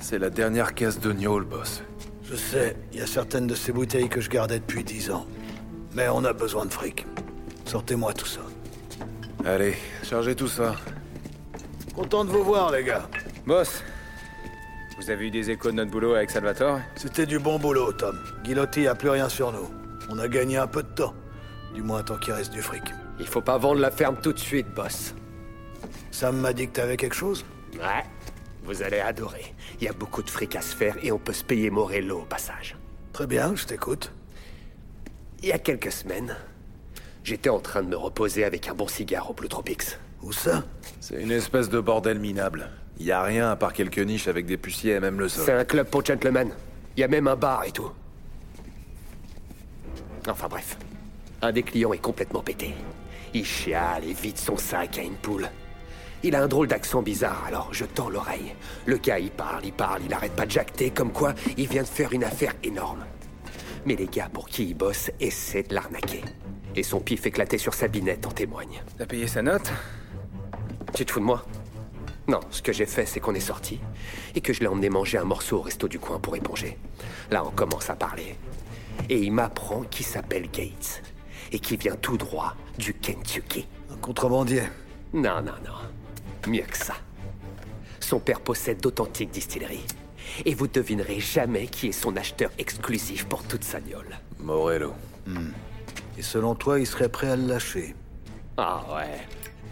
C'est la dernière caisse de gnôle, boss. Je sais, il y a certaines de ces bouteilles que je gardais depuis dix ans. Mais on a besoin de fric. Sortez-moi tout ça. Allez, chargez tout ça. Content de vous voir, les gars. Boss, vous avez eu des échos de notre boulot avec Salvatore? C'était du bon boulot, Tom. Guilotti a plus rien sur nous. On a gagné un peu de temps. Du moins tant qu'il reste du fric. Il faut pas vendre la ferme tout de suite, boss. Sam m'a dit que t'avais quelque chose? Ouais, vous allez adorer. Il y a beaucoup de fric à se faire et on peut se payer Morello au passage. Très bien, je t'écoute. Il y a quelques semaines, j'étais en train de me reposer avec un bon cigare au Blue Tropics. Où ça? C'est une espèce de bordel minable. Y a rien à part quelques niches avec des puciers et même le sol. C'est un club pour gentlemen. Il y a même un bar et tout. Enfin bref, un des clients est complètement pété. Il chiale et vide son sac à une poule. Il a un drôle d'accent bizarre, alors je tends l'oreille. Le gars, il parle, il parle, il arrête pas de jacter, comme quoi il vient de faire une affaire énorme. Mais les gars pour qui il bosse essaient de l'arnaquer. Et son pif éclaté sur sa binette en témoigne. T'as payé sa note? Tu te fous de moi? Non, ce que j'ai fait, c'est qu'on est sorti et que je l'ai emmené manger un morceau au resto du coin pour éponger. Là, on commence à parler. Et il m'apprend qu'il s'appelle Gates et qu'il vient tout droit du Kentucky. Un contrebandier. Non, non, non. Mieux que ça. Son père possède d'authentiques distilleries. Et vous devinerez jamais qui est son acheteur exclusif pour toute sa gnôle. Morello. Et selon toi, il serait prêt à le lâcher? Ah ouais,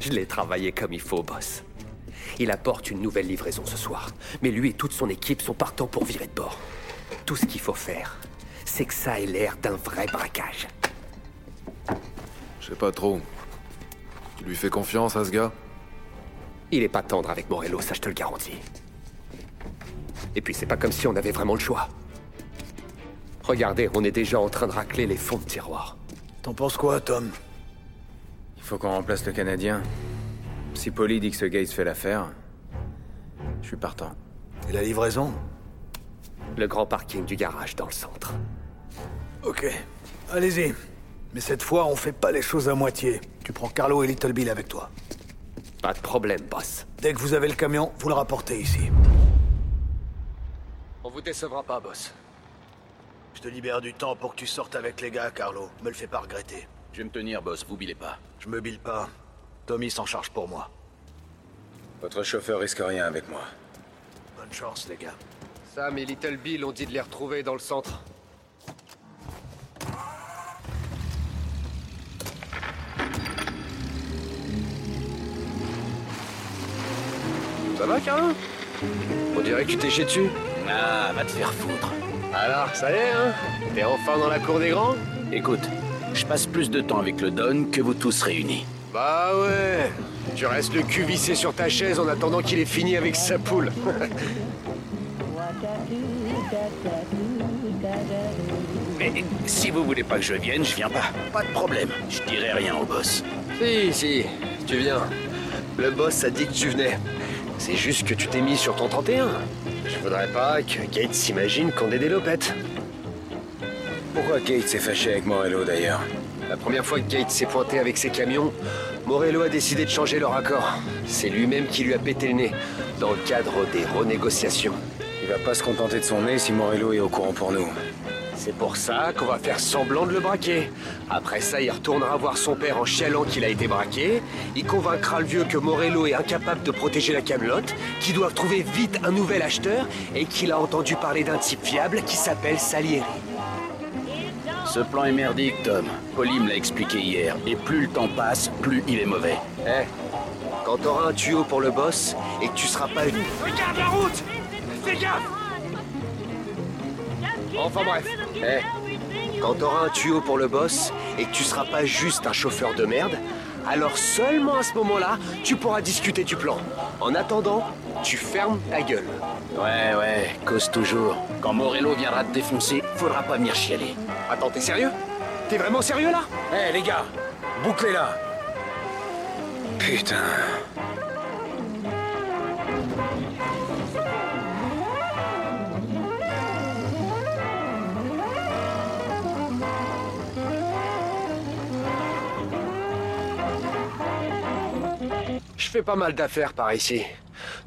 je l'ai travaillé comme il faut, boss. Il apporte une nouvelle livraison ce soir, mais lui et toute son équipe sont partants pour virer de bord. Tout ce qu'il faut faire, c'est que ça ait l'air d'un vrai braquage. Je sais pas trop. Tu lui fais confiance à ce gars? Il est pas tendre avec Morello, ça je te le garantis. Et puis c'est pas comme si on avait vraiment le choix. Regardez, on est déjà en train de racler les fonds de tiroir. T'en penses quoi, Tom? Il faut qu'on remplace le Canadien. Si Polly dit que ce Gates fait l'affaire, je suis partant. Et la livraison? Le grand parking du garage dans le centre. Ok. Allez-y. Mais cette fois, on fait pas les choses à moitié. Tu prends Carlo et Little Bill avec toi. Pas de problème, boss. Dès que vous avez le camion, vous le rapportez ici. On vous décevra pas, boss. Je te libère du temps pour que tu sortes avec les gars, Carlo. Me le fais pas regretter. Je vais me tenir, boss, vous bilez pas. Je me bile pas. Tommy s'en charge pour moi. Votre chauffeur risque rien avec moi. Bonne chance, les gars. Sam et Little Bill ont dit de les retrouver dans le centre. Ça va, On dirait que tu t'es jeté dessus. Ah, va te faire foutre. Alors, ça y est, hein T'es enfin dans la cour des grands Écoute, je passe plus de temps avec le Don que vous tous réunis. Bah ouais Tu restes le cul vissé sur ta chaise en attendant qu'il ait fini avec sa poule. Mais si vous voulez pas que je vienne, je viens pas. Pas de problème. Je dirai rien au boss. si, si, tu viens. Le boss a dit que tu venais. C'est juste que tu t'es mis sur ton 31. Je voudrais pas que Gates s'imagine qu'on est des lopettes. Pourquoi Gates s'est fâché avec Morello d'ailleurs? La première fois que Gates s'est pointé avec ses camions, Morello a décidé de changer leur accord. C'est lui-même qui lui a pété le nez, dans le cadre des renégociations. Il va pas se contenter de son nez si Morello est au courant pour nous. C'est pour ça qu'on va faire semblant de le braquer. Après ça, il retournera voir son père en chialant qu'il a été braqué. Il convaincra le vieux que Morello est incapable de protéger la camelote, qu'ils doivent trouver vite un nouvel acheteur et qu'il a entendu parler d'un type fiable qui s'appelle Salieri. Ce plan est merdique, Tom. Polly me l'a expliqué hier. Et plus le temps passe, plus il est mauvais. Eh, quand t'auras un tuyau pour le boss et que tu seras pas... Regarde la route Fais gaffe Enfin bref, eh, quand t'auras un tuyau pour le boss et que tu seras pas juste un chauffeur de merde, alors seulement à ce moment-là, tu pourras discuter du plan. En attendant, tu fermes ta gueule. Ouais, ouais, cause toujours. Quand Morello viendra te défoncer, faudra pas venir chialer. Attends, t'es sérieux? T'es vraiment sérieux là? Eh les gars, bouclez-la Putain. Pas mal d'affaires par ici.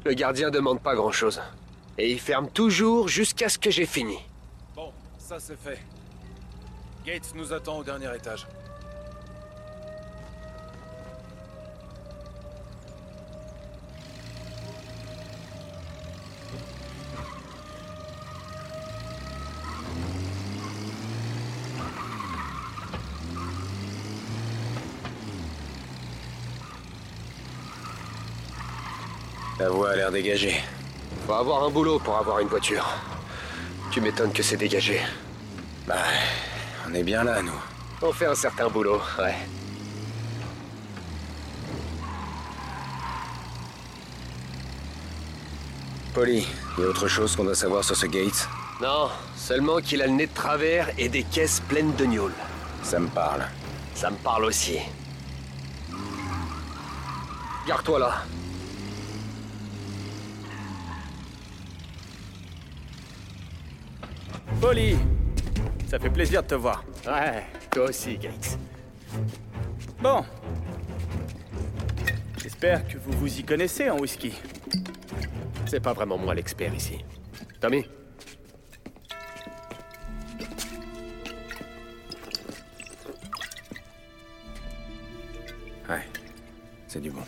Le gardien demande pas grand-chose. Et il ferme toujours jusqu'à ce que j'ai fini. Bon, ça c'est fait. Gates nous attend au dernier étage. La voie a l'air dégagée. Faut avoir un boulot pour avoir une voiture. Tu m'étonnes que c'est dégagé. Bah, on est bien là, nous. On fait un certain boulot, ouais. Polly, y a autre chose qu'on doit savoir sur ce Gates? Non, seulement qu'il a le nez de travers et des caisses pleines de gnôles. Ça me parle. Ça me parle aussi. Garde-toi là. Polly Ça fait plaisir de te voir. Ouais, toi aussi, Gates. Bon. J'espère que vous vous y connaissez en whisky. C'est pas vraiment moi l'expert ici. Tommy? Ouais, c'est du bon.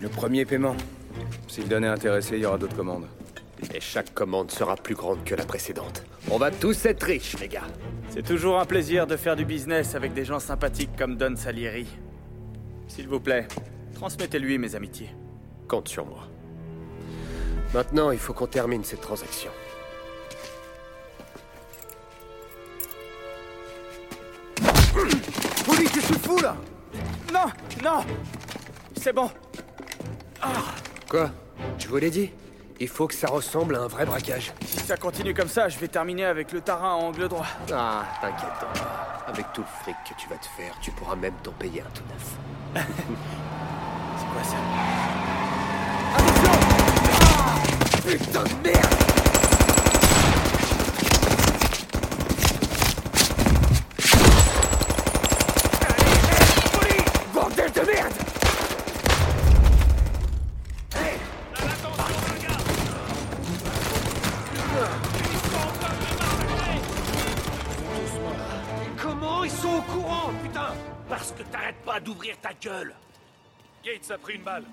Le premier paiement. Si le donné est intéressé, il y aura d'autres commandes. Et chaque commande sera plus grande que la précédente. On va tous être riches, les gars. C'est toujours un plaisir de faire du business avec des gens sympathiques comme Don Salieri. S'il vous plaît, transmettez-lui mes amitiés. Compte sur moi. Maintenant, il faut qu'on termine cette transaction. Polly, qu'est-ce que tu fous là? Non Non C'est bon Quoi? Je vous l'ai dit? Il faut que ça ressemble à un vrai braquage. Si ça continue comme ça, je vais terminer avec le tarin en angle droit. Ah, t'inquiète. Avec tout le fric que tu vas te faire, tu pourras même t'en payer un tout neuf. C'est quoi ça Putain de merde Bordel de merde Gates a pris une balle.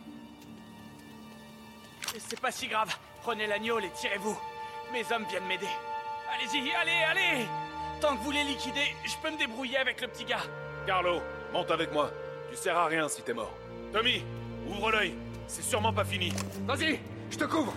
Mais C'est pas si grave. Prenez l'agneau et tirez-vous. Mes hommes viennent m'aider. Allez-y, allez, allez Tant que vous les liquidez, je peux me débrouiller avec le petit gars. Carlo, monte avec moi. Tu sers à rien si t'es mort. Tommy, ouvre l'œil. C'est sûrement pas fini. Vas-y, je te couvre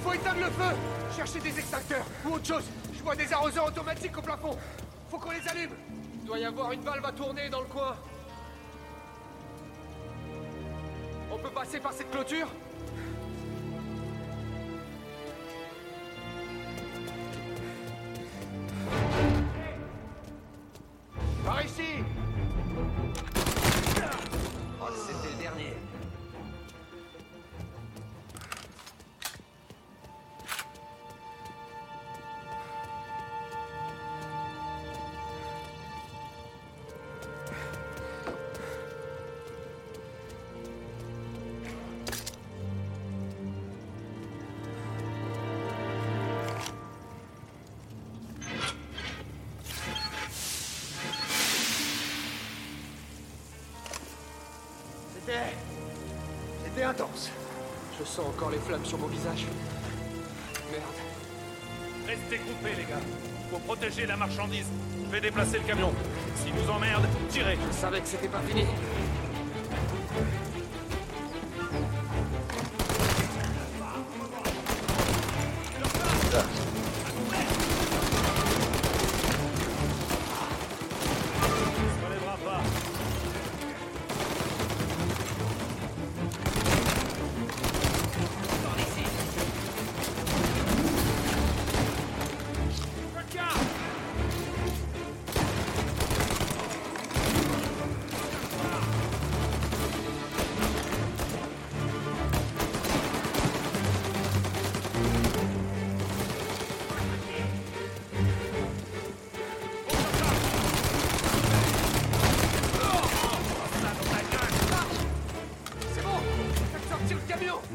faut éteindre le feu Cherchez des extincteurs ou autre chose. Je vois des arroseurs automatiques au plafond. Faut qu'on les allume. Il doit y avoir une valve à tourner dans le coin. On peut passer par cette clôture? Par ici C'était... C'était intense. Je sens encore les flammes sur mon visage. Merde. Restez groupés, les gars. Faut protéger la marchandise. Je vais déplacer le camion. S'il nous emmerde, tirez. Je savais que c'était pas fini.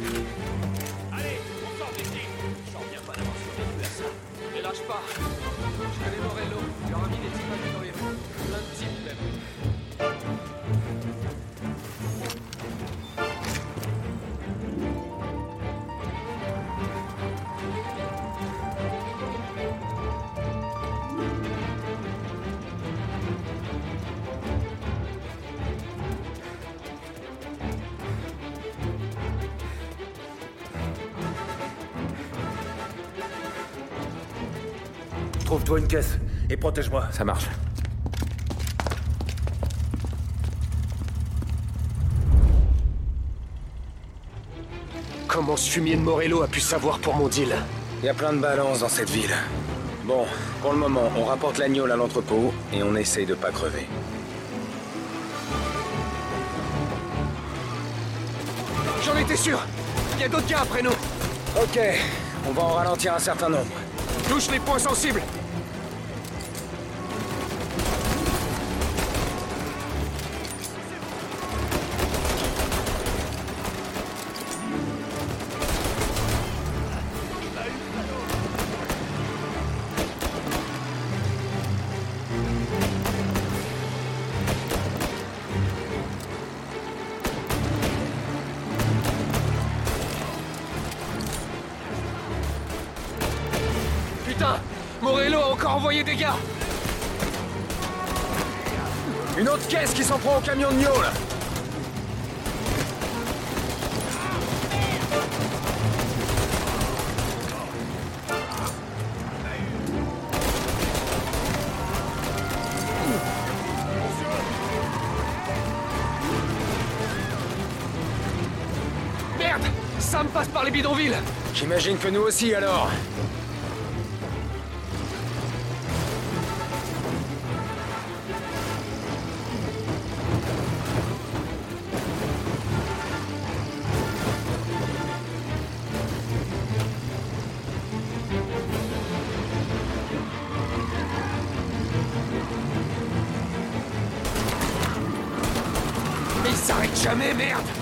Allez, on sort d'ici. J'en reviens pas d'avoir survécu à ça. Ne lâche pas Je connais Morello. Il aura mis des types à dans les rues. Plein de types même. Trouve-toi une caisse et protège-moi. Ça marche. Comment ce fumier de Morello a pu savoir pour mon deal? Il y a plein de balances dans cette ville. Bon, pour le moment, on rapporte l'agneau à l'entrepôt et on essaye de pas crever. J'en étais sûr Il y a d'autres gars après nous Ok, on va en ralentir un certain nombre. Touche les points sensibles Une autre caisse qui s'en prend au camion de Nio, Merde Sam passe par les bidonvilles. J'imagine que nous aussi, alors merde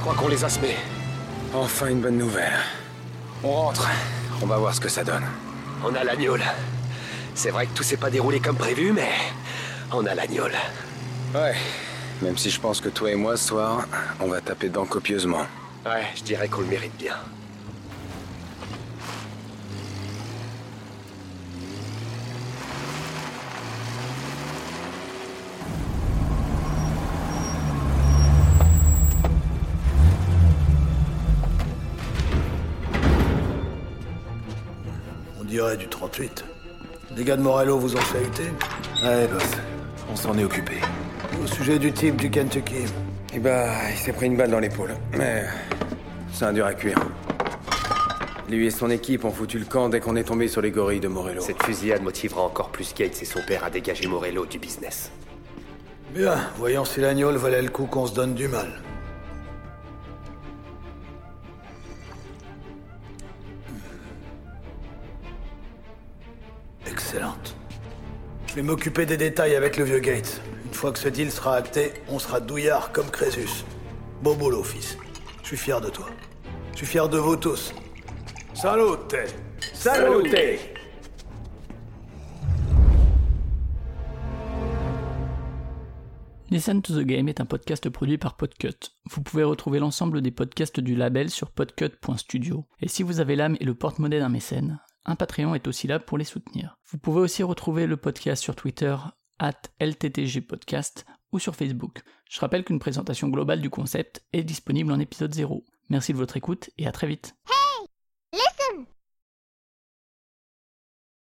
Je crois qu'on les a semés. Enfin une bonne nouvelle. On rentre. On va voir ce que ça donne. On a l'agneau. C'est vrai que tout s'est pas déroulé comme prévu, mais on a l'agneau. Ouais. Même si je pense que toi et moi, ce soir, on va taper dedans copieusement. Ouais, je dirais qu'on le mérite bien. Du 38. Les gars de Morello vous ont chahuté Ouais, boss. On s'en est occupé. Au sujet du type du Kentucky. Eh bah, il s'est pris une balle dans l'épaule. Mais c'est un dur à cuire. Lui et son équipe ont foutu le camp dès qu'on est tombé sur les gorilles de Morello. Cette fusillade motivera encore plus Gates et son père à dégager Morello du business. Bien, voyons si l'agneau valait le coup qu'on se donne du mal. Vais m'occuper des détails avec le vieux Gates. Une fois que ce deal sera acté, on sera douillard comme Crésus. Beau boulot, fils. Je suis fier de toi. Je suis fier de vous tous. Salute Salute Listen to the Game est un podcast produit par Podcut. Vous pouvez retrouver l'ensemble des podcasts du label sur podcut.studio. Et si vous avez l'âme et le porte-monnaie d'un mécène, un Patreon est aussi là pour les soutenir. Vous pouvez aussi retrouver le podcast sur Twitter, at LTTGpodcast, ou sur Facebook. Je rappelle qu'une présentation globale du concept est disponible en épisode 0. Merci de votre écoute et à très vite.